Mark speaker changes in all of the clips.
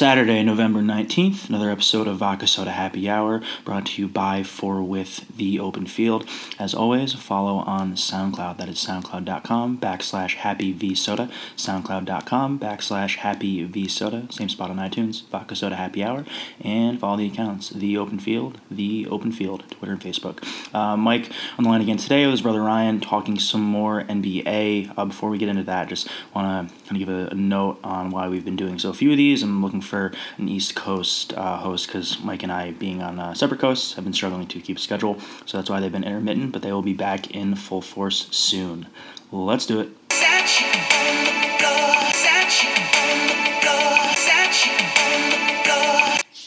Speaker 1: Saturday, November 19th, another episode of Vodka Soda Happy Hour brought to you by For With The Open Field. As always, follow on SoundCloud. That is soundcloud.com backslash happy V Soda, soundcloud.com backslash happy V Soda, same spot on iTunes, Vodka Soda Happy Hour, and follow the accounts, The Open Field, The Open Field, Twitter and Facebook. Uh, Mike on the line again today with his brother Ryan talking some more NBA. Uh, before we get into that, just want to kind of give a, a note on why we've been doing so few of these. I'm looking for an East Coast uh, host because Mike and I, being on uh, separate coasts, have been struggling to keep schedule. So that's why they've been intermittent, but they will be back in full force soon. Let's do it.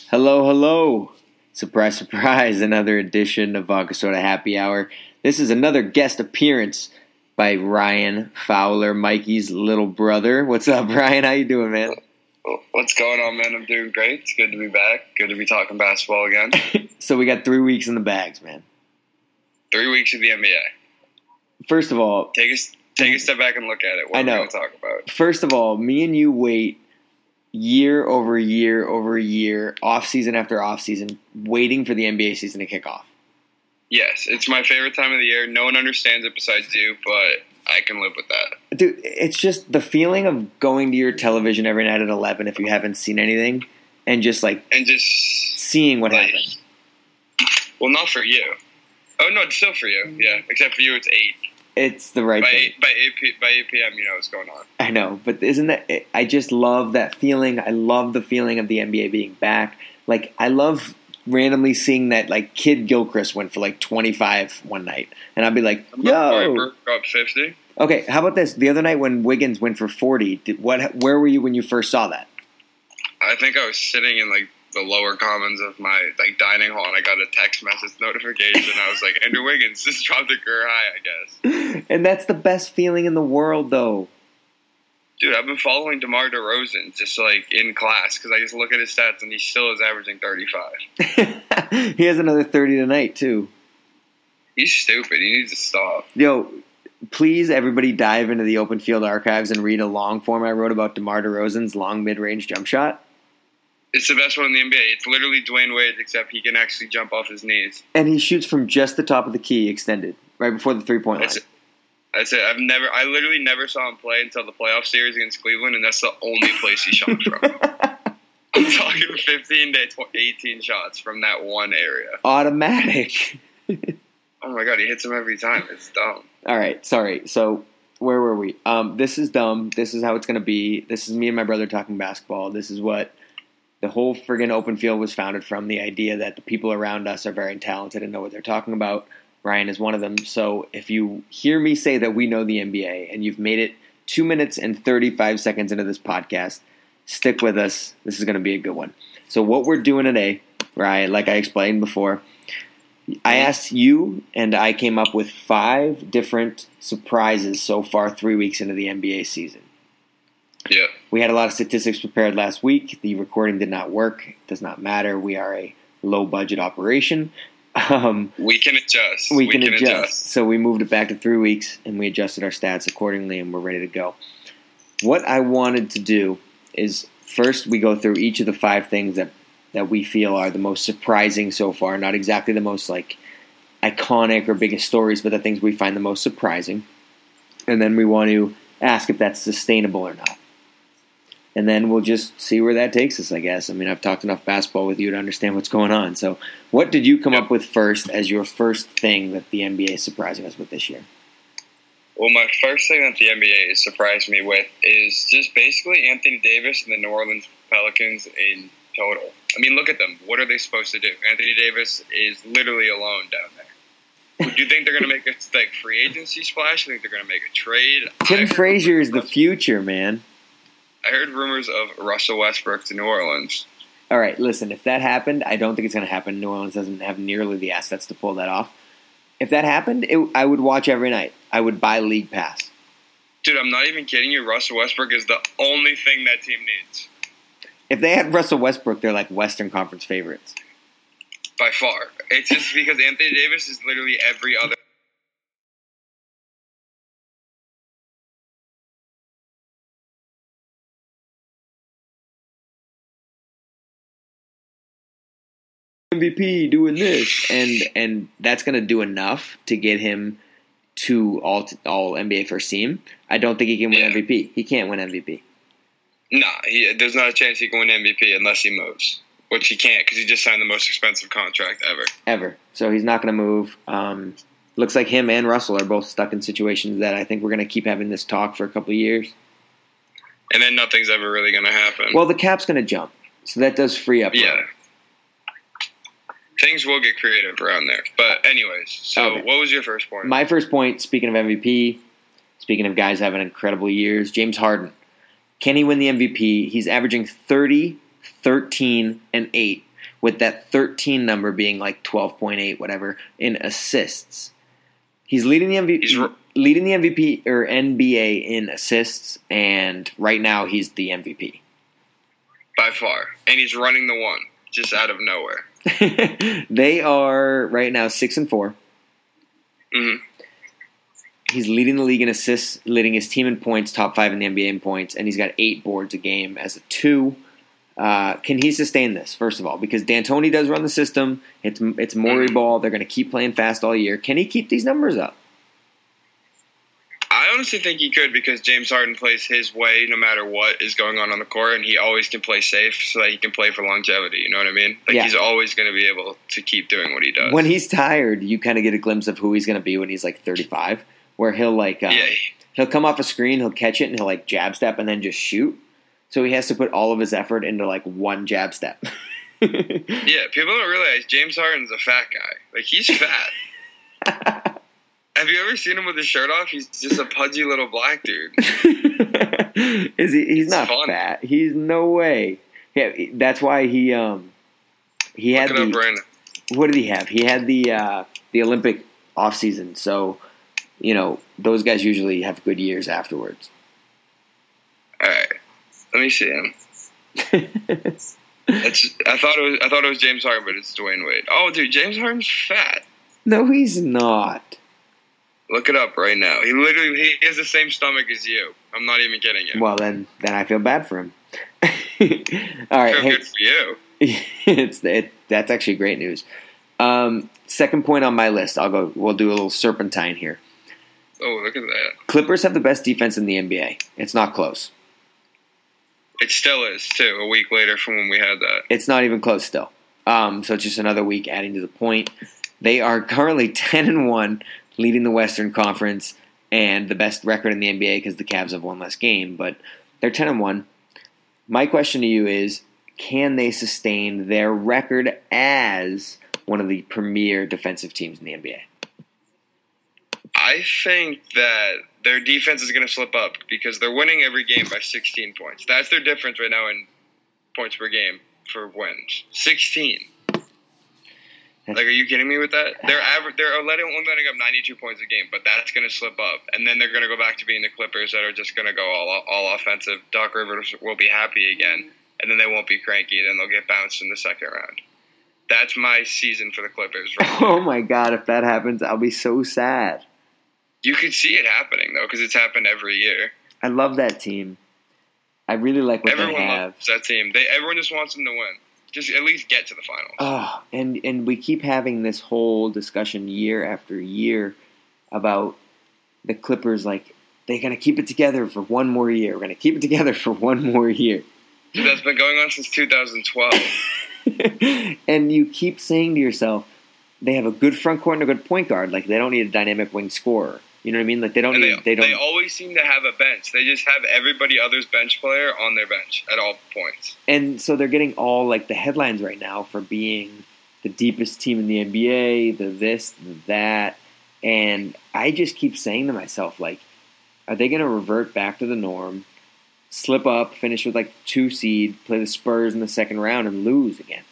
Speaker 2: Hello, hello. Surprise, surprise, another edition of Vodka Soda Happy Hour. This is another guest appearance by Ryan Fowler, Mikey's little brother. What's up, Ryan? How you doing, man?
Speaker 3: What's going on, man? I'm doing great. It's good to be back. Good to be talking basketball again.
Speaker 2: so we got three weeks in the bags, man.
Speaker 3: Three weeks of the NBA.
Speaker 2: First of all,
Speaker 3: take a take a step back and look at it. What
Speaker 2: I know.
Speaker 3: talk about.
Speaker 2: First of all, me and you wait year over year over year, off season after off season, waiting for the NBA season to kick off.
Speaker 3: Yes, it's my favorite time of the year. No one understands it besides you, but I can live with that.
Speaker 2: Dude, it's just the feeling of going to your television every night at 11 if you haven't seen anything and just like
Speaker 3: and just
Speaker 2: seeing what like, happens.
Speaker 3: Well, not for you. Oh no, it's still for you. Yeah, except for you, it's eight.
Speaker 2: It's the right
Speaker 3: by
Speaker 2: thing.
Speaker 3: Eight, by eight p- by eight p.m. You know what's going on.
Speaker 2: I know, but isn't that? I just love that feeling. I love the feeling of the NBA being back. Like I love randomly seeing that like Kidd-Gilchrist went for like 25 one night, and I'd be like, "Yo,
Speaker 3: up 50."
Speaker 2: Okay, how about this? The other night when Wiggins went for 40, did, what? Where were you when you first saw that?
Speaker 3: I think I was sitting in like the lower commons of my like dining hall, and I got a text message notification. I was like, Andrew Wiggins just dropped a career high, I guess.
Speaker 2: And that's the best feeling in the world, though.
Speaker 3: Dude, I've been following DeMar DeRozan just like in class because I just look at his stats and he still is averaging 35.
Speaker 2: he has another 30 tonight, too.
Speaker 3: He's stupid. He needs to stop.
Speaker 2: Yo, please, everybody dive into the open field archives and read a long form I wrote about DeMar DeRozan's long mid range jump shot.
Speaker 3: It's the best one in the NBA. It's literally Dwyane Wade, except he can actually jump off his knees.
Speaker 2: And he shoots from just the top of the key extended, right before the three point line.
Speaker 3: That's it. I've never, I literally never saw him play until the playoff series against Cleveland, and that's the only place he shot from. I'm talking 15 to 18 shots from that one area.
Speaker 2: Automatic.
Speaker 3: oh my god, he hits them every time. It's dumb.
Speaker 2: All right, sorry. So where were we? Um, this is dumb. This is how it's going to be. This is me and my brother talking basketball. This is what the whole friggin' open field was founded from. The idea that the people around us are very talented and know what they're talking about. Ryan is one of them. So if you hear me say that we know the NBA and you've made it two minutes and 35 seconds into this podcast, stick with us. This is going to be a good one. So, what we're doing today, Ryan, like I explained before, I asked you, and I came up with five different surprises so far, three weeks into the NBA season.
Speaker 3: Yeah.
Speaker 2: We had a lot of statistics prepared last week. The recording did not work. It does not matter. We are a low budget operation.
Speaker 3: Um, we can adjust.
Speaker 2: We, we can, can adjust. adjust. So we moved it back to three weeks, and we adjusted our stats accordingly, and we're ready to go. What I wanted to do is first we go through each of the five things that that we feel are the most surprising so far. Not exactly the most like iconic or biggest stories, but the things we find the most surprising. And then we want to ask if that's sustainable or not and then we'll just see where that takes us, I guess. I mean, I've talked enough basketball with you to understand what's going on. So, what did you come up with first as your first thing that the NBA is surprising us with this year?
Speaker 3: Well, my first thing that the NBA has surprised me with is just basically Anthony Davis and the New Orleans Pelicans in total. I mean, look at them. What are they supposed to do? Anthony Davis is literally alone down there. Do you think they're going to make a like free agency splash? I think they're going to make a trade.
Speaker 2: Tim Frazier is the future, man.
Speaker 3: I heard rumors of Russell Westbrook to New Orleans.
Speaker 2: All right, listen. If that happened, I don't think it's going to happen. New Orleans doesn't have nearly the assets to pull that off. If that happened, it, I would watch every night. I would buy league pass.
Speaker 3: Dude, I'm not even kidding you. Russell Westbrook is the only thing that team needs.
Speaker 2: If they had Russell Westbrook, they're like Western Conference favorites.
Speaker 3: By far. It's just because Anthony Davis is literally every other
Speaker 2: MVP doing this, and and that's going to do enough to get him to all all NBA first team. I don't think he can win
Speaker 3: Yeah.
Speaker 2: MVP. He can't win MVP.
Speaker 3: Nah, he, there's not a chance he can win MVP unless he moves, which he can't because he just signed the most expensive contract ever.
Speaker 2: ever. So he's not going to move. Um, looks like him and Russell are both stuck in situations that I think we're going to keep having this talk for a couple of years.
Speaker 3: And then nothing's ever really going to happen.
Speaker 2: Well, the cap's going to jump, so that does free up.
Speaker 3: yeah. Things will get creative around there. But, anyways, so
Speaker 2: Okay.
Speaker 3: what was your first point?
Speaker 2: My first point, speaking of MVP, speaking of guys having incredible years, James Harden. Can he win the MVP? He's averaging 30, 13, and 8, with that 13 number being like 12.8, whatever, in assists. He's leading the MVP.
Speaker 3: He's r-
Speaker 2: leading the MVP or NBA in assists, and right now he's the MVP.
Speaker 3: By far. And he's running the one just out of nowhere.
Speaker 2: they are right now six and four.
Speaker 3: hmm
Speaker 2: He's leading the league in assists, leading his team in points, top five in the NBA in points, and he's got eight boards a game as a two. Uh, can he sustain this? First of all, because D'Antoni does run the system. It's it's Morey
Speaker 3: Mhm.
Speaker 2: ball. They're going to keep playing fast all year. Can he keep these numbers up?
Speaker 3: I honestly think he could because James Harden plays his way no matter what is going on on the court, and he always can play safe so that he can play for longevity. You know what I mean? Like
Speaker 2: Yeah.
Speaker 3: he's always going to be able to keep doing what he does.
Speaker 2: When he's tired, you kind of get a glimpse of who he's going to be when he's like 35, where he'll like uh,
Speaker 3: yeah,
Speaker 2: he'll come off a screen, he'll catch it, and he'll like jab step and then just shoot. So he has to put all of his effort into like one jab step.
Speaker 3: yeah. People don't realize James Harden's a fat guy. Like he's fat. Have you ever seen him with his shirt off? He's just a pudgy little black dude.
Speaker 2: Is he? He's
Speaker 3: It's
Speaker 2: not
Speaker 3: fun.
Speaker 2: fat. He's no way. Yeah, that's why he um he had
Speaker 3: Look up,
Speaker 2: the
Speaker 3: Brandon.
Speaker 2: what did he have? He had the uh, the Olympic off season. So you know those guys usually have good years afterwards.
Speaker 3: All right, let me see him. It's, I thought it was I thought it was James Harden, but it's Dwyane Wade. Oh, dude, James Harden's fat.
Speaker 2: no, he's not.
Speaker 3: Look it up right now. He literally he has the same stomach as you. I'm not even kidding you.
Speaker 2: Well, then then I feel bad for him. All right,
Speaker 3: Feel
Speaker 2: hey,
Speaker 3: good for you.
Speaker 2: it's it, that's actually great news. Um, second point on my list, I'll go. We'll do a little serpentine here.
Speaker 3: Oh, look at that.
Speaker 2: Clippers have the best defense in the NBA. It's not close.
Speaker 3: It still is too. A week later from when we had that.
Speaker 2: It's not even close still. Um, so it's just another week adding to the point. They are currently ten and one, leading the Western Conference and the best record in the NBA because the Cavs have one less game, but they're ten and one. My question to you is: Can they sustain their record as one of the premier defensive teams in the NBA?
Speaker 3: I think that their defense is going to slip up because they're winning every game by 16 points. That's their difference right now in points per game for wins. 16. Like, are you kidding me with that? They're average. They're letting only letting up 92 points a game, but that's going to slip up, and then they're going to go back to being the Clippers that are just going to go all all offensive. Doc Rivers will be happy again, and then they won't be cranky. Then they'll get bounced in the second round. That's my season for the Clippers. Right
Speaker 2: Oh my god! If that happens, I'll be so sad.
Speaker 3: You could see it happening though, because it's happened every year.
Speaker 2: I love that team. I really like what
Speaker 3: Everyone
Speaker 2: they have.
Speaker 3: loves that team. They everyone just wants them to win. Just at least get to the finals.
Speaker 2: Oh, and and we keep having this whole discussion year after year about the Clippers. Like they're gonna keep it together for one more year. We're gonna keep it together for one more year.
Speaker 3: That's been going on since 2012.
Speaker 2: and you keep saying to yourself, they have a good front court and a good point guard. Like they don't need a dynamic wing scorer. You know what I mean? Like they don't
Speaker 3: they,
Speaker 2: need. They don't.
Speaker 3: they always seem to have a bench. They just have everybody other's bench player on their bench at all points.
Speaker 2: and so they're getting all like the headlines right now for being the deepest team in the NBA, the this, the that, and I just keep saying to myself, like, are they going to revert back to the norm, slip up, finish with like two seed, play the Spurs in the second round, and lose again?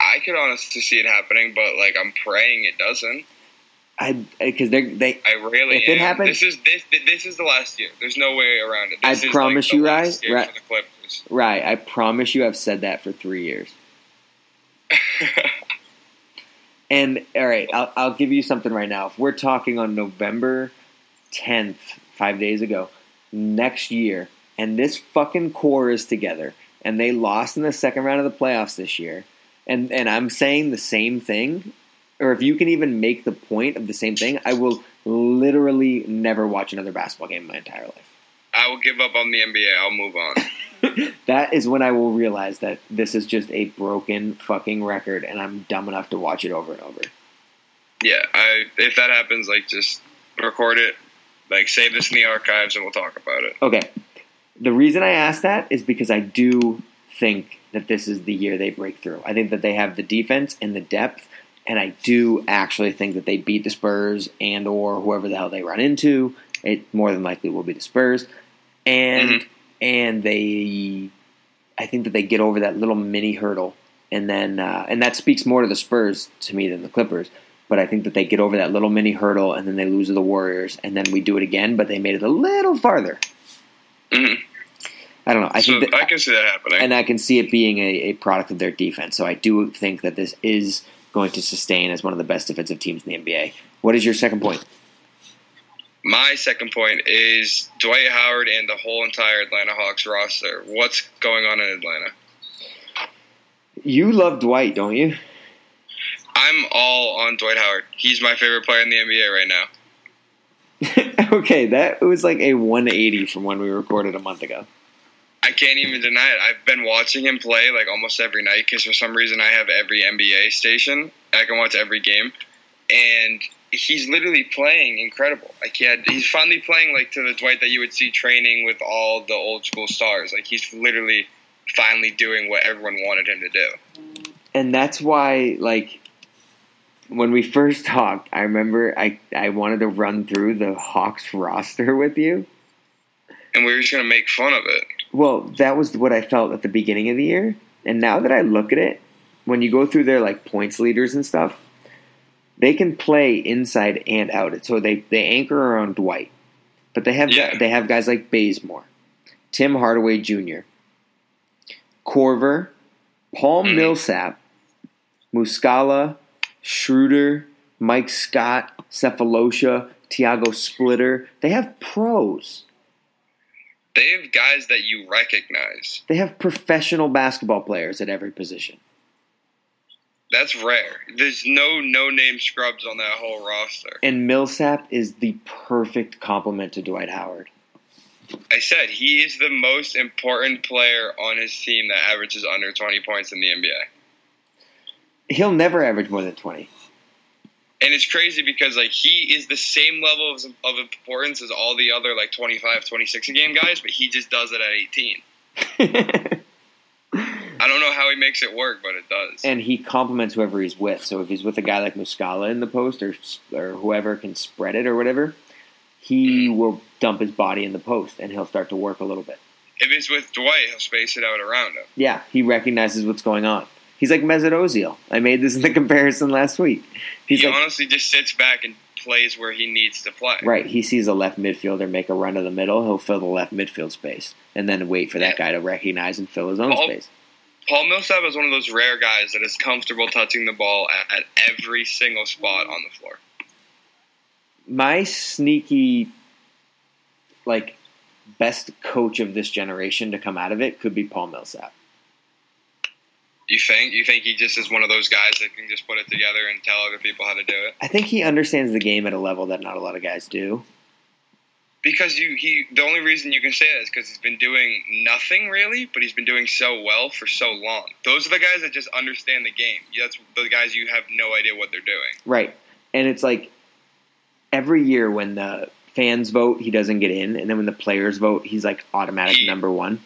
Speaker 3: I could honestly see it happening, but like I'm praying it doesn't.
Speaker 2: I because they they
Speaker 3: I really
Speaker 2: If it happens-
Speaker 3: this is this this is the last year. There's no way around it.
Speaker 2: I
Speaker 3: This is
Speaker 2: promise
Speaker 3: like
Speaker 2: you,
Speaker 3: right?
Speaker 2: Rye,
Speaker 3: year
Speaker 2: Rye-
Speaker 3: for the Clippers.
Speaker 2: right. I promise you, I've said that for three years. And all right, I'll, I'll give you something right now. If we're talking on November 10th, five days ago, next year, and this fucking core is together, and they lost in the second round of the playoffs this year, and and I'm saying the same thing, or if you can even make the point of the same thing, I will literally never watch another basketball game in my entire life.
Speaker 3: I will give up on the NBA. I'll move on.
Speaker 2: that is when I will realize that this is just a broken fucking record, and I'm dumb enough to watch it over and over.
Speaker 3: Yeah, I if that happens, like just record it, like save this in the archives, and we'll talk about it.
Speaker 2: Okay. The reason I ask that is because I do think that this is the year they break through. I think that they have the defense and the depth, and I do actually think that they beat the Spurs and or whoever the hell they run into. It more than likely will be the Spurs, and
Speaker 3: Mhm.
Speaker 2: and they, I think that they get over that little mini hurdle, and then uh, and that speaks more to the Spurs to me than the Clippers. But I think that they get over that little mini hurdle, and then they lose to the Warriors, and then we do it again, but they made it a little farther.
Speaker 3: hmm
Speaker 2: I don't know. I
Speaker 3: so
Speaker 2: think that,
Speaker 3: I can see that happening.
Speaker 2: and I can see it being a, a product of their defense. So I do think that this is going to sustain as one of the best defensive teams in the NBA. What is your second point?
Speaker 3: My second point is Dwight Howard and the whole entire Atlanta Hawks roster. What's going on in Atlanta?
Speaker 2: You love Dwight, don't you?
Speaker 3: I'm all on Dwight Howard. He's my favorite player in the NBA right now.
Speaker 2: okay, that was like a 180 from when we recorded a month ago.
Speaker 3: I can't even deny it. I've been watching him play like almost every night because for some reason I have every NBA station. I can watch every game, and he's literally playing incredible. Like he had, he's finally playing like to the Dwight that you would see training with all the old school stars. Like he's literally finally doing what everyone wanted him to do.
Speaker 2: And that's why, like, when we first talked, I remember I, I wanted to run through the Hawks roster with you.
Speaker 3: And we were just gonna make fun of it.
Speaker 2: Well, that was what I felt at the beginning of the year. And now that I look at it, when you go through their like points leaders and stuff, they can play inside and out. So they, they anchor around Dwight. But they have
Speaker 3: Yeah.
Speaker 2: they have guys like Bazemore, Tim Hardaway Jr., Korver, Paul
Speaker 3: Mhm.
Speaker 2: Millsap, Muscala, Schroeder, Mike Scott, Sefolosha, Tiago Splitter. They have pros.
Speaker 3: They have guys that you recognize.
Speaker 2: They have professional basketball players at every position.
Speaker 3: That's rare. There's no no name scrubs on that whole roster.
Speaker 2: And Millsap is the perfect complement to Dwight Howard.
Speaker 3: I said he is the most important player on his team that averages under 20 points in the NBA.
Speaker 2: He'll never average more than 20.
Speaker 3: And it's crazy because like he is the same level of, of importance as all the other like 25, 26 a game guys, but he just does it at 18. I don't know how he makes it work, but it does.
Speaker 2: and he complements whoever he's with. So if he's with a guy like Muscala in the post or or whoever can spread it or whatever, he mm. will dump his body in the post and he'll start to work a little bit.
Speaker 3: if it's with Dwight, he'll space it out around him.
Speaker 2: Yeah, he recognizes what's going on. He's like Mesut Ozil. I made this in the comparison last week. He's
Speaker 3: he
Speaker 2: like,
Speaker 3: honestly just sits back and plays where he needs to play.
Speaker 2: right. He sees a left midfielder make a run to the middle. He'll fill the left midfield space and then wait for that guy to recognize and fill his own
Speaker 3: Paul-
Speaker 2: space.
Speaker 3: Paul Millsap is one of those rare guys that is comfortable touching the ball at, at every single spot on the floor.
Speaker 2: my sneaky like best coach of this generation to come out of it could be Paul Millsap.
Speaker 3: You think? You think he just is one of those guys that can just put it together and tell other people how to do it?
Speaker 2: I think he understands the game at a level that not a lot of guys do.
Speaker 3: Because you, he, the only reason you can say that is because he's been doing nothing really, but he's been doing so well for so long. Those are the guys that just understand the game. That's the guys you have no idea what they're doing.
Speaker 2: Right. And it's like every year when the fans vote, he doesn't get in, and then when the players vote, he's like automatic
Speaker 3: He-
Speaker 2: number 1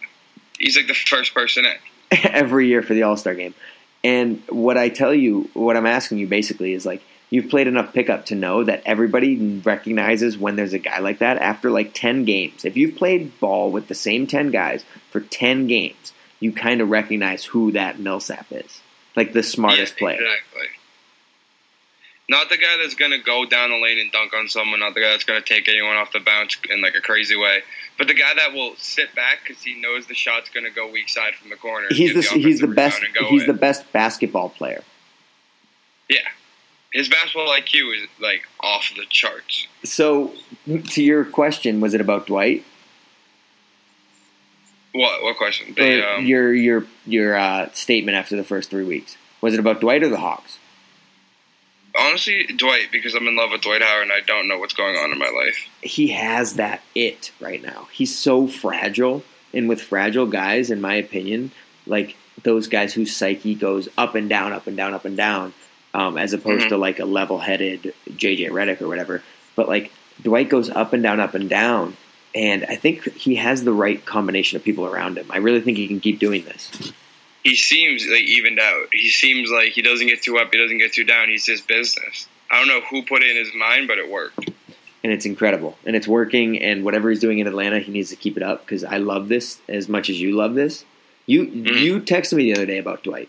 Speaker 3: He's like the first person in.
Speaker 2: every year for the All-Star game. And what I tell you, what I'm asking you basically is like you've played enough pickup to know that everybody recognizes when there's a guy like that after like 10 games. If you've played ball with the same 10 guys for 10 games, you kind of recognize who that Millsap is. Like the smartest
Speaker 3: Yeah,
Speaker 2: player.
Speaker 3: Not the guy that's going to go down the lane and dunk on someone. Not the guy that's going to take anyone off the bounce in like a crazy way. But the guy that will sit back because he knows the shot's going to go weak side from the corner.
Speaker 2: He's
Speaker 3: get
Speaker 2: the he's the best
Speaker 3: rebound and go
Speaker 2: he's
Speaker 3: in.
Speaker 2: the best basketball player.
Speaker 3: yeah. His basketball IQ is like off the charts.
Speaker 2: So to your question, was it about Dwight?
Speaker 3: What? What question? They, um,
Speaker 2: your your your uh, statement after the first 3 weeks. Was it about Dwight or the Hawks?
Speaker 3: Honestly, Dwight, because I'm in love with Dwight Howard and I don't know what's going on in my life.
Speaker 2: He has that it right now. He's so fragile, and with fragile guys, in my opinion, like those guys whose psyche goes up and down, up and down, up and down, um, as opposed
Speaker 3: Mhm.
Speaker 2: to like a level-headed JJ Redick or whatever. But like Dwight goes up and down, up and down, and I think he has the right combination of people around him. I really think he can keep doing this.
Speaker 3: He seems like evened out. He seems like he doesn't get too up, he doesn't get too down. He's just business. I don't know who put it in his mind, but it worked.
Speaker 2: and it's incredible and it's working and whatever he's doing in Atlanta he needs to keep it up because I love this as much as you love this you
Speaker 3: Mhm.
Speaker 2: you texted me the other day about Dwight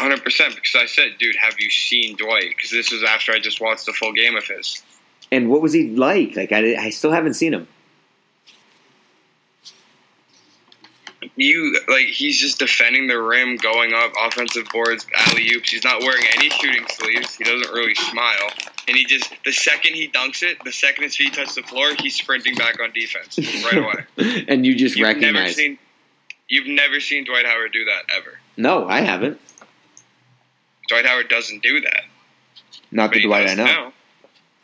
Speaker 3: 100% because I said, dude, have you seen Dwight? Because this was after I just watched the full game of his.
Speaker 2: and what was he like like I, I still haven't seen him
Speaker 3: You like he's just defending the rim, going up offensive boards, alley oops. He's not wearing any shooting sleeves. He doesn't really smile, and he just the second he dunks it, the second his feet touch the floor, he's sprinting back on defense right away.
Speaker 2: and you just
Speaker 3: You've never
Speaker 2: recognize
Speaker 3: seen you've never seen Dwight Howard do that ever.
Speaker 2: no I haven't
Speaker 3: Dwight Howard doesn't do that.
Speaker 2: not
Speaker 3: But
Speaker 2: the Dwight I know
Speaker 3: now.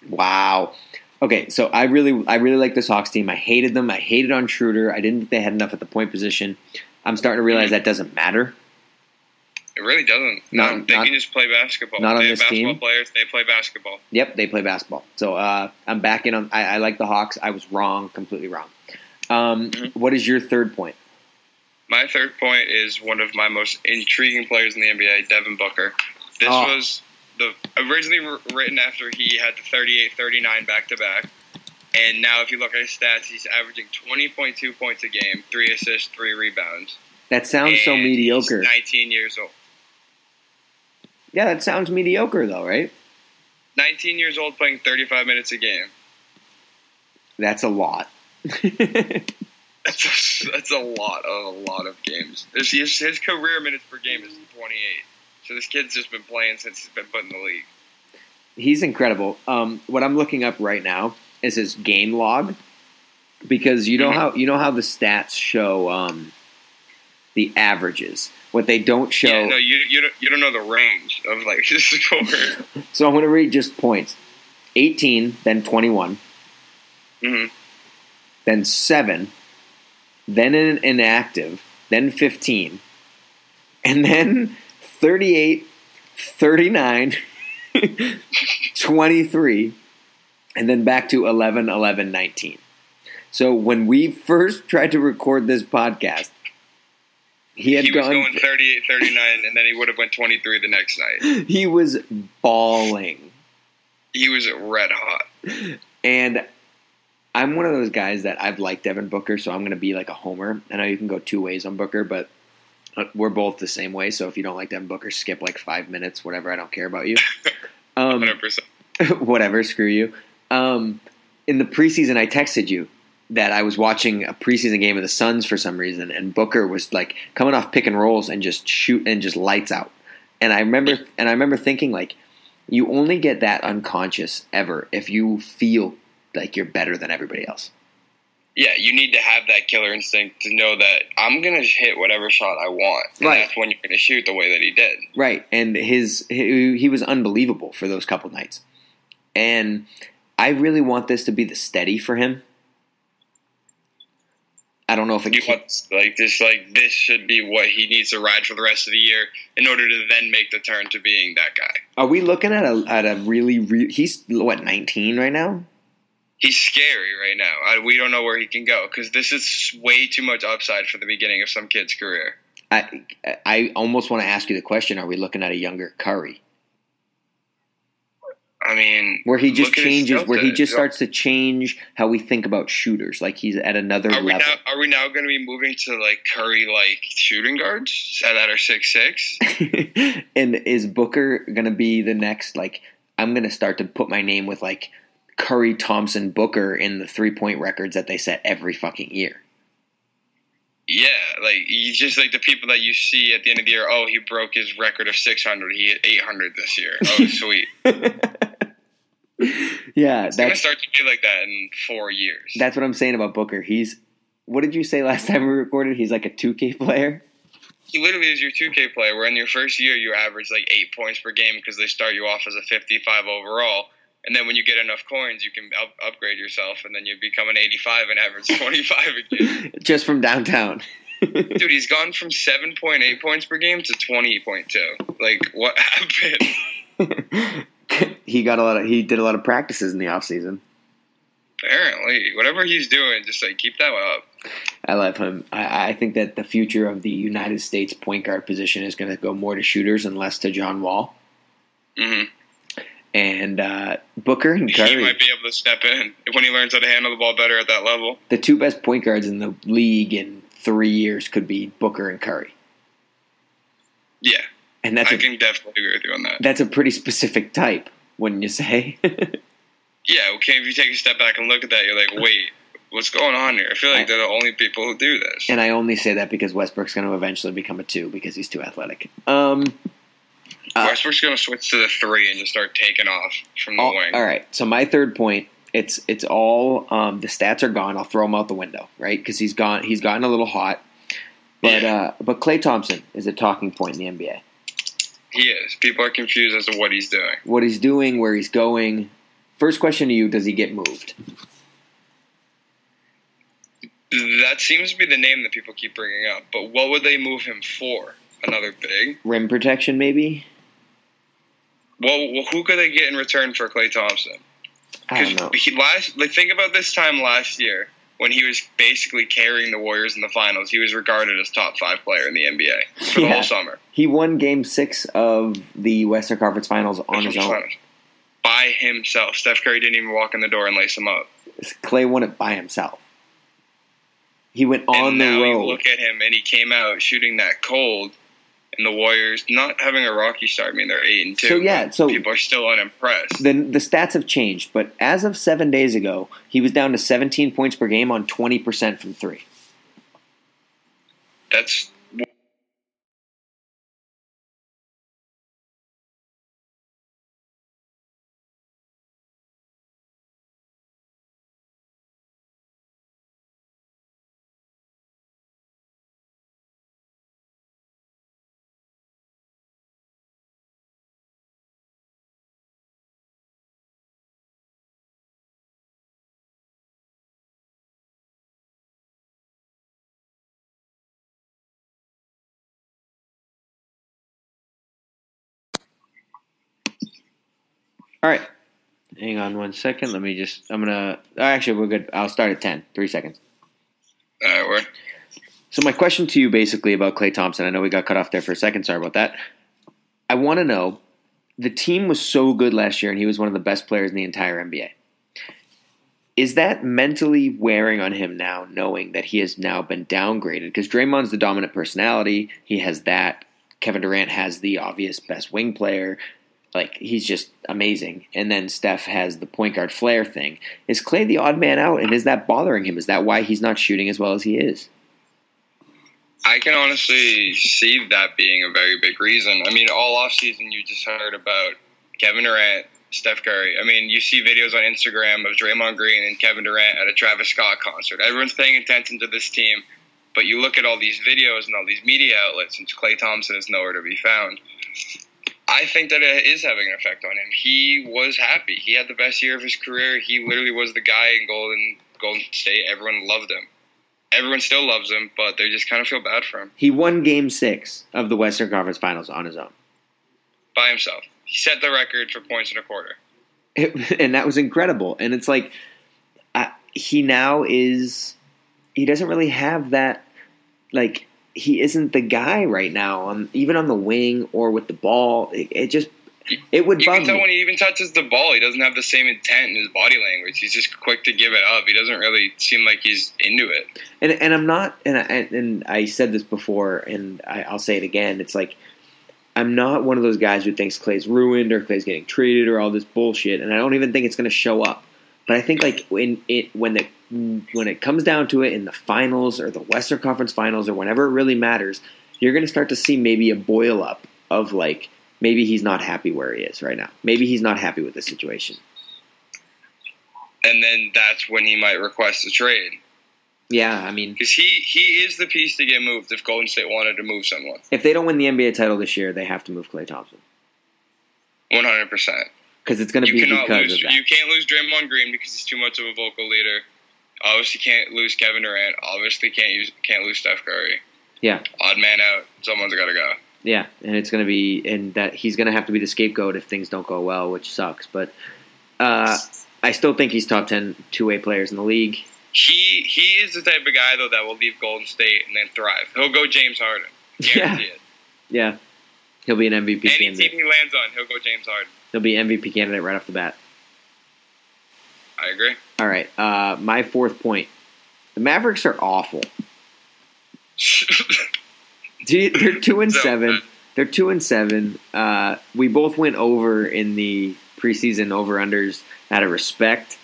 Speaker 2: wow okay so I really I really like this Hawks team I hated them I hated on Schroeder I didn't think they had enough at the point position I'm starting to realize that doesn't matter
Speaker 3: It really doesn't.
Speaker 2: Not-
Speaker 3: No, they
Speaker 2: not-
Speaker 3: can just play basketball.
Speaker 2: not on
Speaker 3: they
Speaker 2: this
Speaker 3: basketball
Speaker 2: team?
Speaker 3: players. They play basketball.
Speaker 2: Yep, they play basketball. So uh, I'm back in on. I, I like the Hawks. I was wrong, completely wrong. Um,
Speaker 3: Mhm.
Speaker 2: what is your third point?
Speaker 3: My third point is one of my most intriguing players in the NBA, Devin Booker. This
Speaker 2: Oh.
Speaker 3: was originally wr- written after he had the 38-39 back to back. And now if you look at his stats, he's averaging 20.2 points a game, 3 assists, 3 rebounds.
Speaker 2: That sounds so mediocre.
Speaker 3: He's 19 years old.
Speaker 2: Yeah, that sounds mediocre though, right?
Speaker 3: 19 years old playing 35 minutes a game.
Speaker 2: That's a lot.
Speaker 3: That's a, that's a lot of a lot of games. His, his, his career minutes per game is 28. So this kid's just been playing since he's been put in the league.
Speaker 2: He's incredible. Um, what I'm looking up right now is his game log because you know
Speaker 3: Mhm.
Speaker 2: how you know how the stats show um, the averages. What they don't show.
Speaker 3: Yeah, no, you you don't, you don't know the range of like his score.
Speaker 2: So I'm going to read just points: 18, then 21,
Speaker 3: hmm
Speaker 2: then 7, then an inactive, then 15, and then 38, 39, 23, and then back to 11, 11, 19. So when we first tried to record this podcast, he had
Speaker 3: He was
Speaker 2: gone.
Speaker 3: going 38, 39, and then he would have went 23 the next night.
Speaker 2: he was balling.
Speaker 3: He was red hot.
Speaker 2: And I'm one of those guys that I've liked Devin Booker, so I'm going to be like a homer. I know you can go two ways on Booker, but we're both the same way. So if you don't like Devin Booker, skip like five minutes, whatever. I don't care about you. Um,
Speaker 3: 100%.
Speaker 2: whatever, screw you. Um, in the preseason, I texted you that I was watching a preseason game of the Suns for some reason, and Booker was like coming off pick and rolls and just shoot and just lights out. And I remember, and I remember thinking like, you only get that unconscious ever if you feel like you're better than everybody else.
Speaker 3: Yeah, you need to have that killer instinct to know that I'm going to hit whatever shot I want.
Speaker 2: Right.
Speaker 3: that's when you're going to shoot the way that he did.
Speaker 2: Right, and his he, he was unbelievable for those couple nights, and I really want this to be the steady for him. I don't know if it
Speaker 3: You
Speaker 2: can,
Speaker 3: want like this like this should be what he needs to ride for the rest of the year in order to then make the turn to being that guy.
Speaker 2: Are we looking at a at a really re- he's what 19 right now?
Speaker 3: He's scary right now. I, we don't know where he can go because this is way too much upside for the beginning of some kid's career.
Speaker 2: I I almost want to ask you the question: Are we looking at a younger Curry,
Speaker 3: I mean,
Speaker 2: where he just
Speaker 3: look at his
Speaker 2: changes, where he just starts to change how we think about shooters? Like he's at another
Speaker 3: Are we now? Are we now going to be moving to like Curry like shooting guards that are six six?
Speaker 2: and is Booker going to be the next? Like I'm going to start to put my name with like Curry, Thompson, Booker in the three point records that they set every fucking year.
Speaker 3: Yeah, like you just like the people that you see at the end of the year. Oh, he broke his record of six hundred. He hit eight hundred this year. Oh, sweet.
Speaker 2: yeah,
Speaker 3: It's gonna
Speaker 2: that's
Speaker 3: start to be like that in four years.
Speaker 2: that's what I'm saying about Booker. He's what did you say last time we recorded? He's like a 2K player.
Speaker 3: he literally is your 2K player. Where in your first year you average like eight points per game because they start you off as a 55 overall, and then when you get enough coins, you can up- upgrade yourself, and then you become an 85 and average 25 again.
Speaker 2: Just from downtown.
Speaker 3: Dude, he's gone from 7.8 points per game to 20.2. Like, what happened?
Speaker 2: he got a lot of he did a lot of practices in the off season.
Speaker 3: Apparently, whatever he's doing, just like keep that up.
Speaker 2: I love him. I, I think that the future of the United States point guard position is going to go more to shooters and less to John Wall.
Speaker 3: hmm
Speaker 2: And uh, Booker and
Speaker 3: He
Speaker 2: Curry,
Speaker 3: might be able to step in when he learns how to handle the ball better at that level.
Speaker 2: the two best point guards in the league in three years could be Booker and Curry.
Speaker 3: Yeah,
Speaker 2: And that's
Speaker 3: I
Speaker 2: a,
Speaker 3: can definitely agree with you on that.
Speaker 2: that's a pretty specific type, wouldn't you say?
Speaker 3: Yeah, okay. If you take a step back and look at that, you're like, wait, what's going on here? I feel like they're the only people who do this.
Speaker 2: and I only say that because Westbrook's going to eventually become a two because he's too athletic. Um, uh,
Speaker 3: Westbrook's going to switch to the three and just start taking off from the
Speaker 2: all,
Speaker 3: wing.
Speaker 2: all right. So my third point, it's it's all um, the stats are gone. I'll throw them out the window, right? Because he's gone. He's gotten a little hot. But
Speaker 3: Yeah.
Speaker 2: uh, but Klay Thompson is a talking point in the NBA.
Speaker 3: He is. People are confused as to what he's doing.
Speaker 2: What he's doing, where he's going. First question to you: Does he get moved?
Speaker 3: That seems to be the name that people keep bringing up. But what would they move him for? Another big?
Speaker 2: Rim protection, maybe.
Speaker 3: Well, well who could they get in return for Klay Thompson?
Speaker 2: Because
Speaker 3: he last like think about this time last year when he was basically carrying the Warriors in the finals. He was regarded as top five player in the NBA for the whole summer.
Speaker 2: He won Game Six of the Western Conference Finals on his own.
Speaker 3: by himself. Steph Curry didn't even walk in the door and lace him up.
Speaker 2: Klay won it by himself. He went on
Speaker 3: and
Speaker 2: the
Speaker 3: now you
Speaker 2: road.
Speaker 3: look at him and he came out shooting that cold. And the Warriors not having a rocky start. I mean, they're eight and two.
Speaker 2: So, yeah, so-
Speaker 3: people are still unimpressed.
Speaker 2: the the stats have changed, but as of seven days ago, he was down to 17 points per game on 20 percent from three.
Speaker 3: That's
Speaker 2: All right, hang on one second. Let me just. I'm gonna. Actually, we're good. I'll start at 10. Three seconds.
Speaker 3: uh, we're,
Speaker 2: So my question to you, basically, about Klay Thompson. I know we got cut off there for a second. Sorry about that. I want to know. The team was so good last year, and he was one of the best players in the entire NBA. Is that mentally wearing on him now, knowing that he has now been downgraded? Because Draymond's the dominant personality. He has that. Kevin Durant has the obvious best wing player. Like, he's just amazing. And then Steph has the point guard flair thing. Is Klay the odd man out? And is that bothering him? Is that why he's not shooting as well as he is?
Speaker 3: I can honestly see that being a very big reason. I mean, all offseason you just heard about Kevin Durant, Steph Curry. I mean, you see videos on Instagram of Draymond Green and Kevin Durant at a Travis Scott concert. Everyone's paying attention to this team, but you look at all these videos and all these media outlets, and Klay Thompson is nowhere to be found. I think that it is having an effect on him. He was happy. He had the best year of his career. He literally was the guy in Golden Golden State. Everyone loved him. Everyone still loves him, but they just kind of feel bad for him
Speaker 2: He won game six of the Western Conference Finals on his own.
Speaker 3: by himself. He set the record for points in a quarter.
Speaker 2: It, and that was incredible. And it's like, I, he now is, he doesn't really have that, like, he isn't the guy right now, on even on the wing or with the ball. It, it just, it would
Speaker 3: You can tell
Speaker 2: me.
Speaker 3: when he even touches the ball, he doesn't have the same intent in his body language. He's just quick to give it up. He doesn't really seem like he's into it.
Speaker 2: and and I'm not, and I, and I said this before, and I, I'll say it again. It's like I'm not one of those guys who thinks Klay's ruined or Klay's getting traded or all this bullshit, and I don't even think it's going to show up. But I think like when it when the when it comes down to it in the finals or the Western Conference Finals or whenever it really matters, you're going to start to see maybe a boil up of like maybe he's not happy where he is right now. Maybe he's not happy with the situation.
Speaker 3: And then that's when he might request a trade.
Speaker 2: Yeah, I mean,
Speaker 3: because he he is the piece to get moved if Golden State wanted to move someone.
Speaker 2: if they don't win the NBA title this year, they have to move Klay Thompson
Speaker 3: One hundred percent.
Speaker 2: Because it's going to be because
Speaker 3: lose.
Speaker 2: of that.
Speaker 3: You can't lose Draymond Green because he's too much of a vocal leader. Obviously, can't lose Kevin Durant. Obviously, can't use can't lose Steph Curry.
Speaker 2: Yeah.
Speaker 3: Odd man out. Someone's got to go.
Speaker 2: Yeah, and it's going to be, and that he's going to have to be the scapegoat if things don't go well, which sucks. But uh, I still think he's top 10 two way players in the league.
Speaker 3: He he is the type of guy though that will leave Golden State and then thrive. He'll go James Harden. Guarantee it.
Speaker 2: Yeah, he'll be an MVP
Speaker 3: Any
Speaker 2: candidate.
Speaker 3: team he lands on, he'll go James Harden.
Speaker 2: He'll be MVP candidate right off the bat.
Speaker 3: I agree.
Speaker 2: All right, uh, my fourth point: the Mavericks are awful. They're two and seven. They're two and seven. Uh, we both went over in the preseason over unders out of respect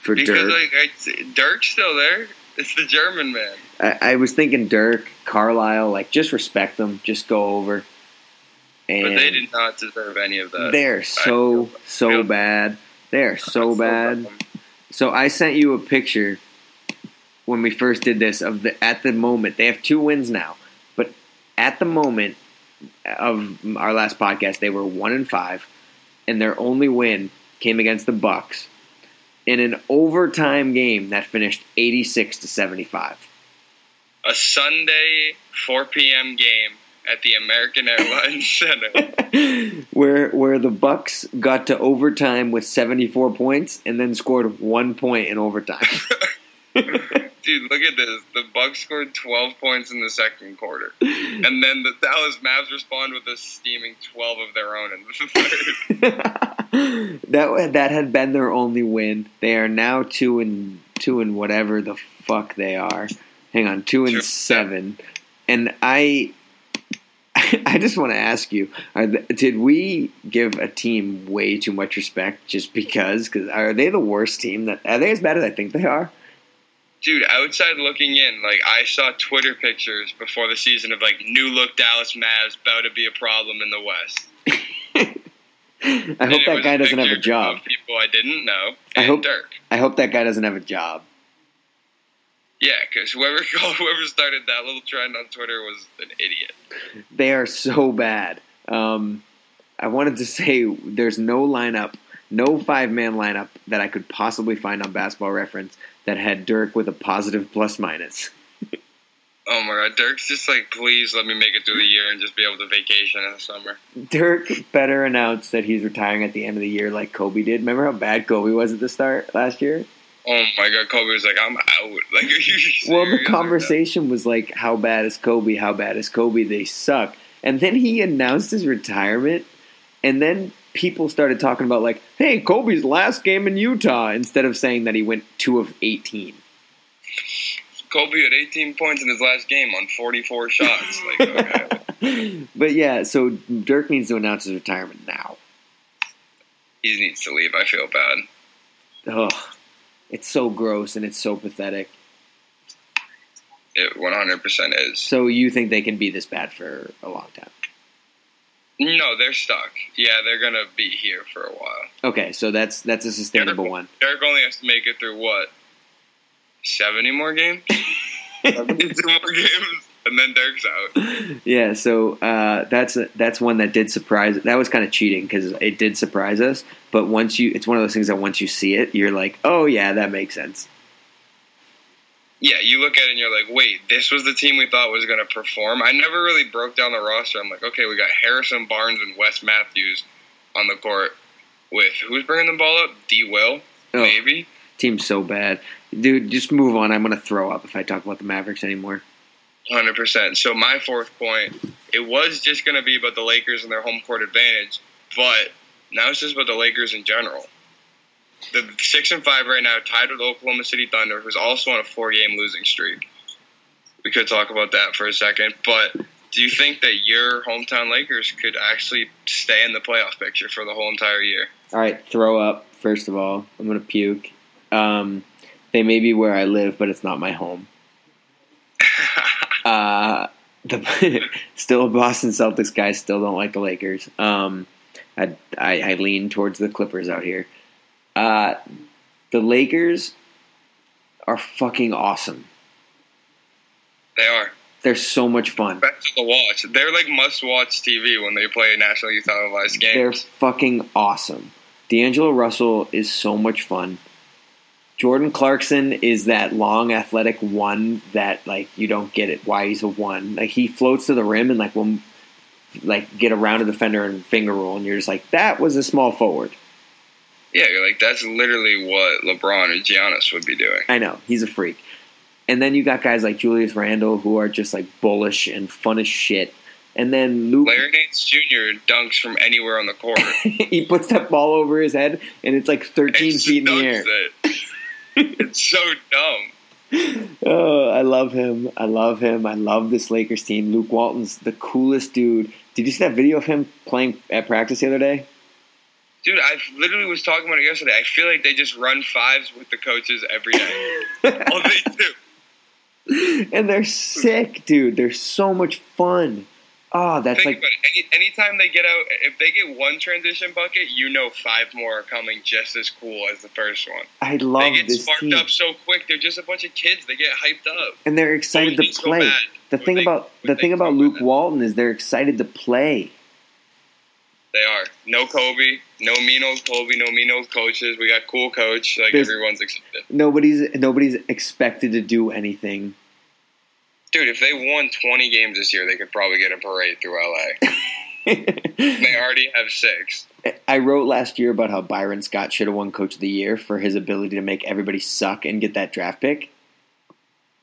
Speaker 2: for
Speaker 3: because
Speaker 2: Dirk.
Speaker 3: like I, Dirk's still there. It's the German man.
Speaker 2: I, I was thinking Dirk, Carlisle, like just respect them, just go over. And
Speaker 3: But they did not deserve any of that.
Speaker 2: they're so
Speaker 3: feel-
Speaker 2: so
Speaker 3: feel-
Speaker 2: bad. They're so bad. So I sent you a picture when we first did this of the at the moment they have two wins now, but at the moment of our last podcast they were one and five, and their only win came against the Bucks in an overtime game that finished eighty six to seventy five.
Speaker 3: A Sunday 4 p.m. game at the American Airlines Center.
Speaker 2: where where the Bucks got to overtime with 74 points and then scored 1 point in overtime.
Speaker 3: Dude, look at this. The Bucks scored 12 points in the second quarter. And then the Dallas Mavs respond with a steaming 12 of their own in the third.
Speaker 2: that that had been their only win. They are now 2 and 2 and whatever the fuck they are. Hang on, 2 and
Speaker 3: Two.
Speaker 2: 7. And I I just want to ask you: th- Did we give a team way too much respect just because? Because are they the worst team? That are they as bad as I think they are?
Speaker 3: Dude, outside looking in, like I saw Twitter pictures before the season of like new look Dallas Mavs about to be a problem in the West.
Speaker 2: I hope
Speaker 3: And
Speaker 2: that guy doesn't have a job.
Speaker 3: People I didn't know.
Speaker 2: I hope-
Speaker 3: Dirk.
Speaker 2: I hope that guy doesn't have a job.
Speaker 3: Yeah, because whoever whoever started that little trend on Twitter was an idiot.
Speaker 2: They are so bad. Um, I wanted to say there's no lineup, no five man lineup that I could possibly find on Basketball Reference that had Dirk with a positive plus minus.
Speaker 3: Oh my god, Dirk's just like, please let me make it through the year and just be able to vacation in the summer.
Speaker 2: Dirk better announce that he's retiring at the end of the year like Kobe did. Remember how bad Kobe was at the start last year?
Speaker 3: Oh my god, Kobe was like, I'm out. Like,
Speaker 2: Well, the conversation was like, how bad is Kobe? How bad is Kobe? They suck. And then he announced his retirement, and then people started talking about like, hey, Kobe's last game in Utah, instead of saying that he went two of eighteen.
Speaker 3: Kobe had 18 points in his last game on 44 shots. Like, okay,
Speaker 2: but yeah, so Dirk needs to announce his retirement now.
Speaker 3: he needs to leave. I feel bad.
Speaker 2: Ugh, it's so gross and it's so pathetic.
Speaker 3: It 100% is.
Speaker 2: So you think they can be this bad for a long time?
Speaker 3: No, they're stuck. Yeah, they're gonna be here for a while.
Speaker 2: Okay, so that's that's a sustainable one.
Speaker 3: Dirk only has to make it through what? 70 more games? 72 more games? And then Dirk's out.
Speaker 2: yeah, so uh, that's that's one that did surprise. That was kind of cheating because it did surprise us. But once you, it's one of those things that once you see it, you're like, oh yeah, that makes sense.
Speaker 3: Yeah, you look at it and you're like, wait, this was the team we thought was going to perform. I never really broke down the roster. I'm like, okay, we got Harrison Barnes and Wes Matthews on the court with who's bringing the ball up? D. Will,
Speaker 2: Oh,
Speaker 3: maybe.
Speaker 2: team's so bad, dude. Just move on. I'm gonna throw up if I talk about the Mavericks anymore.
Speaker 3: Hundred percent. So my fourth point, it was just going to be about the Lakers and their home court advantage, but now it's just about the Lakers in general. The six and five right now, tied with Oklahoma City Thunder, who's also on a four-game losing streak. We could talk about that for a second, but do you think that your hometown Lakers could actually stay in the playoff picture for the whole entire year?
Speaker 2: All right, throw up. First of all, I'm gonna puke. Um, they may be where I live, but it's not my home. Uh, the still Boston Celtics guys still don't like the Lakers. Um, I, I, I lean towards the Clippers out here. Uh, the Lakers are fucking awesome.
Speaker 3: They are.
Speaker 2: They're so much fun.
Speaker 3: Best to the watch. They're like must-watch TV when they play a national youth televised game.
Speaker 2: They're fucking awesome. D'Angelo Russell is so much fun. Jordan Clarkson is that long athletic one that like you don't get it why he's a one. Like he floats to the rim and like will like get around a defender and finger roll and you're just like that was a small forward.
Speaker 3: Yeah, you're like that's literally what LeBron or Giannis would be doing.
Speaker 2: I know he's a freak. And then you got guys like Julius Randle who are just like bullish and fun as shit. And then Luke,
Speaker 3: Larry Nance Jr. dunks from anywhere on the court.
Speaker 2: he puts that ball over his head and it's like 13
Speaker 3: And
Speaker 2: feet in the air.
Speaker 3: It. it's so dumb.
Speaker 2: Oh, I love him. I love him. I love this Lakers team. Luke Walton's the coolest dude. Did you see that video of him playing at practice the other day?
Speaker 3: Dude, I literally was talking about it yesterday. I feel like they just run fives with the coaches every day. All they do.
Speaker 2: and they're sick, dude. They're so much fun. Oh, that's
Speaker 3: Think
Speaker 2: like.
Speaker 3: Any, anytime they get out, if they get one transition bucket, you know five more are coming just as cool as the first one.
Speaker 2: I
Speaker 3: They
Speaker 2: love
Speaker 3: get
Speaker 2: this
Speaker 3: sparked
Speaker 2: team,
Speaker 3: up so quick. They're just a bunch of kids. They get hyped up.
Speaker 2: and they're excited to
Speaker 3: was so
Speaker 2: play. The thing
Speaker 3: they-
Speaker 2: about the thing about Luke
Speaker 3: about.
Speaker 2: Walton is they're excited to play.
Speaker 3: They are. No Kobe. No mean old Kobe. No mean old coaches. We got cool coach. Like
Speaker 2: There's-
Speaker 3: everyone's excited.
Speaker 2: Nobody's nobody's expected to do anything.
Speaker 3: Dude, if they won 20 games this year, they could probably get a parade through LA. they already have six.
Speaker 2: I wrote last year about how Byron Scott should have won Coach of the Year for his ability to make everybody suck and get that draft pick.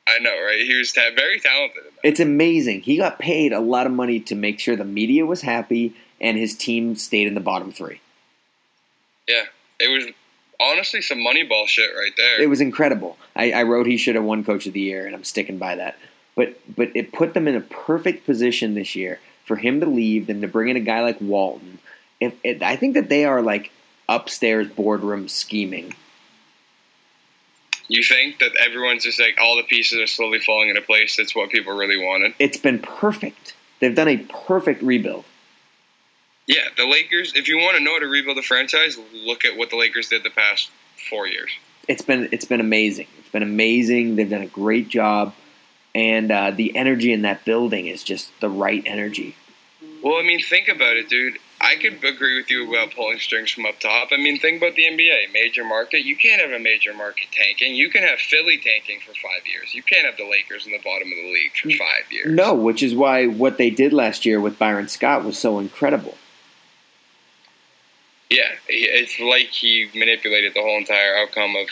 Speaker 3: I know, right? He was ta- very talented.
Speaker 2: It's amazing. He got paid a lot of money to make sure the media was happy and his team stayed in the bottom three.
Speaker 3: Yeah, it was honestly some Moneyball shit right there.
Speaker 2: It was incredible. I, I wrote he should have won Coach of the Year, and I'm sticking by that. But but it put them in a perfect position this year for him to leave and to bring in a guy like Walton. If it, I think that they are like upstairs boardroom scheming.
Speaker 3: you think that everyone's just like all the pieces are slowly falling into place? That's what people really wanted.
Speaker 2: It's been perfect. They've done a perfect rebuild.
Speaker 3: Yeah, the Lakers. If you want to know how to rebuild a franchise, look at what the Lakers did the past four years.
Speaker 2: it's been it's been amazing. It's been amazing. They've done a great job, and uh, the energy in that building is just the right energy.
Speaker 3: Well, I mean, think about it, dude. I could agree with you about pulling strings from up top. I mean, think about the NBA, major market. You can't have a major market tanking. You can have Philly tanking for five years. You can't have the Lakers in the bottom of the league for five years.
Speaker 2: No, which is why what they did last year with Byron Scott was so incredible.
Speaker 3: Yeah, it's like he manipulated the whole entire outcome of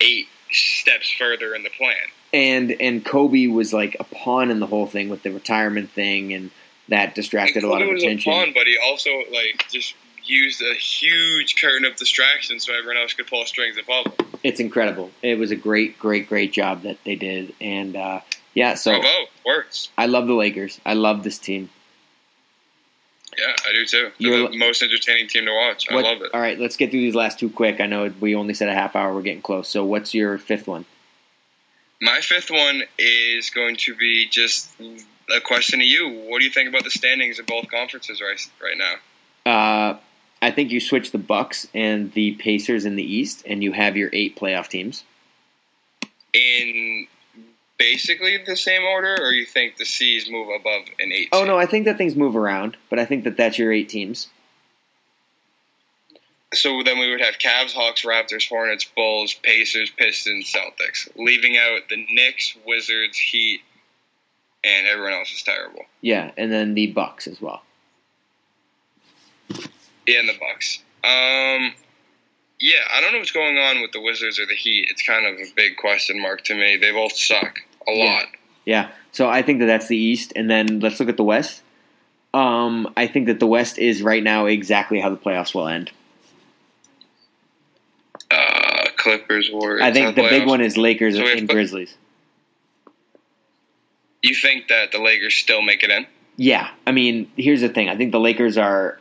Speaker 3: eight steps further in the plan.
Speaker 2: And and Kobe was like a pawn in the whole thing with the retirement thing, and that distracted a lot of
Speaker 3: Kobe was
Speaker 2: attention.
Speaker 3: a pawn, but he also like just used a huge curtain of distraction so everyone else could pull strings above him.
Speaker 2: It's incredible. It was a great, great, great job that they did, and uh, yeah. So
Speaker 3: Bravo, works.
Speaker 2: I love the Lakers. I love this team.
Speaker 3: Yeah, I do too.
Speaker 2: You're-
Speaker 3: They're the most entertaining team to watch.
Speaker 2: What-
Speaker 3: I love it.
Speaker 2: All right, let's get through these last two quick. I know we only said a half hour. We're getting close. So what's your fifth one?
Speaker 3: My fifth one is going to be just a question to you. What do you think about the standings in both conferences right right now?
Speaker 2: Uh, I think you switch the Bucks and the Pacers in the East, and you have your eight playoff teams.
Speaker 3: In basically the same order, or you think the C's move above an eight?
Speaker 2: Oh no, I think that things move around, but I think that that's your eight teams.
Speaker 3: So then we would have Cavs, Hawks, Raptors, Hornets, Bulls, Pacers, Pistons, Celtics, leaving out the Knicks, Wizards, Heat, and everyone else is terrible.
Speaker 2: Yeah, and then the Bucks as well.
Speaker 3: Yeah, and the Bucks. Um, yeah, I don't know what's going on with the Wizards or the Heat. It's kind of a big question mark to me. They both suck a
Speaker 2: Yeah.
Speaker 3: lot.
Speaker 2: Yeah, so I think that that's the East, and then let's look at the West. Um, I think that the West is right now exactly how the playoffs will end.
Speaker 3: Uh, Clippers, Warriors.
Speaker 2: I think the big one is Lakers
Speaker 3: So
Speaker 2: and Grizzlies.
Speaker 3: You think that the Lakers still make it in?
Speaker 2: Yeah, I mean, here's the thing. I think the Lakers are.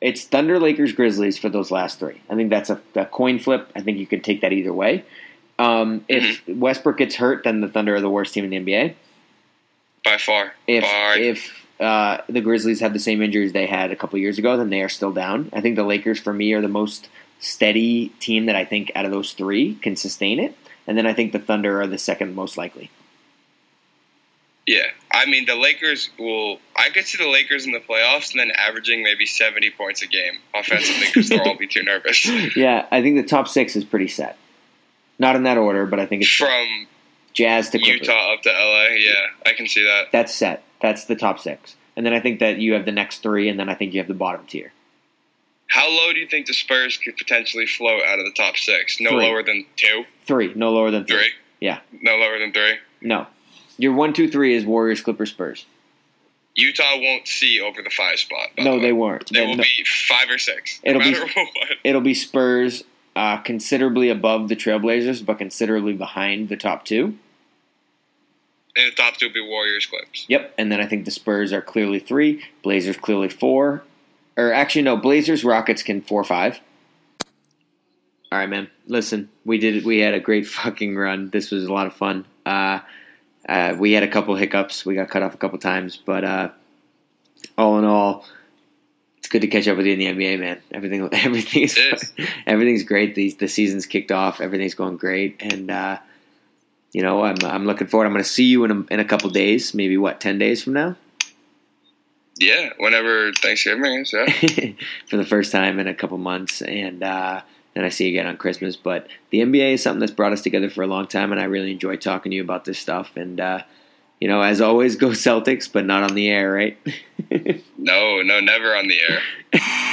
Speaker 2: It's Thunder, Lakers, Grizzlies for those last three. I think that's a, a coin flip. I think you could take that either way. Um, if Westbrook gets hurt, then the Thunder are the worst team in the NBA.
Speaker 3: By far.
Speaker 2: If
Speaker 3: By
Speaker 2: if uh, the Grizzlies have the same injuries they had a couple years ago, then they are still down. I think the Lakers, for me, are the most steady team that I think out of those three can sustain it. and then I think the Thunder are the second most likely.
Speaker 3: Yeah, I mean the Lakers will. I could see the Lakers in the playoffs and then averaging maybe seventy points a game offensively because they'll all be too nervous.
Speaker 2: Yeah, I think the top six is pretty set. Not in that order, but I think it's
Speaker 3: From
Speaker 2: Jazz to Clippers.
Speaker 3: Utah up to LA, yeah, I can see that.
Speaker 2: That's set. That's the top six, and then I think that you have the next three, and then I think you have the bottom tier.
Speaker 3: How low do you think the Spurs could potentially float out of the top six? No
Speaker 2: Three.
Speaker 3: lower than two,
Speaker 2: Three, no lower than three.
Speaker 3: three.
Speaker 2: Yeah.
Speaker 3: No lower than three.
Speaker 2: No, your one, two, three is Warriors, Clippers, Spurs.
Speaker 3: Utah won't see over the five spot.
Speaker 2: No,
Speaker 3: the
Speaker 2: they won't.
Speaker 3: They
Speaker 2: They-
Speaker 3: will
Speaker 2: no.
Speaker 3: be five or six.
Speaker 2: It'll
Speaker 3: no
Speaker 2: be-
Speaker 3: what.
Speaker 2: It'll be Spurs, uh, considerably above the Trailblazers, but considerably behind the top two.
Speaker 3: And the top two will be Warriors, Clips.
Speaker 2: Yep, and then I think the Spurs are clearly three, Blazers clearly four, or actually no, Blazers Rockets can four five. All right, man. Listen, we did. We had a great fucking run. This was a lot of fun. Uh, uh, we had a couple hiccups. We got cut off a couple times, but uh, all in all, it's good to catch up with you in the NBA, man. Everything, everything is,
Speaker 3: It is.
Speaker 2: everything's great. The the season's kicked off. Everything's going great, and uh, you know, I'm I'm looking forward. I'm going to see you in a, in a couple days, maybe what ten days from now.
Speaker 3: Yeah, whenever Thanksgiving is. Yeah.
Speaker 2: for the first time in a couple months, and uh, then I see you again on Christmas. But the NBA is something that's brought us together for a long time, and I really enjoy talking to you about this stuff. And uh, you know, as always, go Celtics, but not on the air, right?
Speaker 3: No, no, never on the air.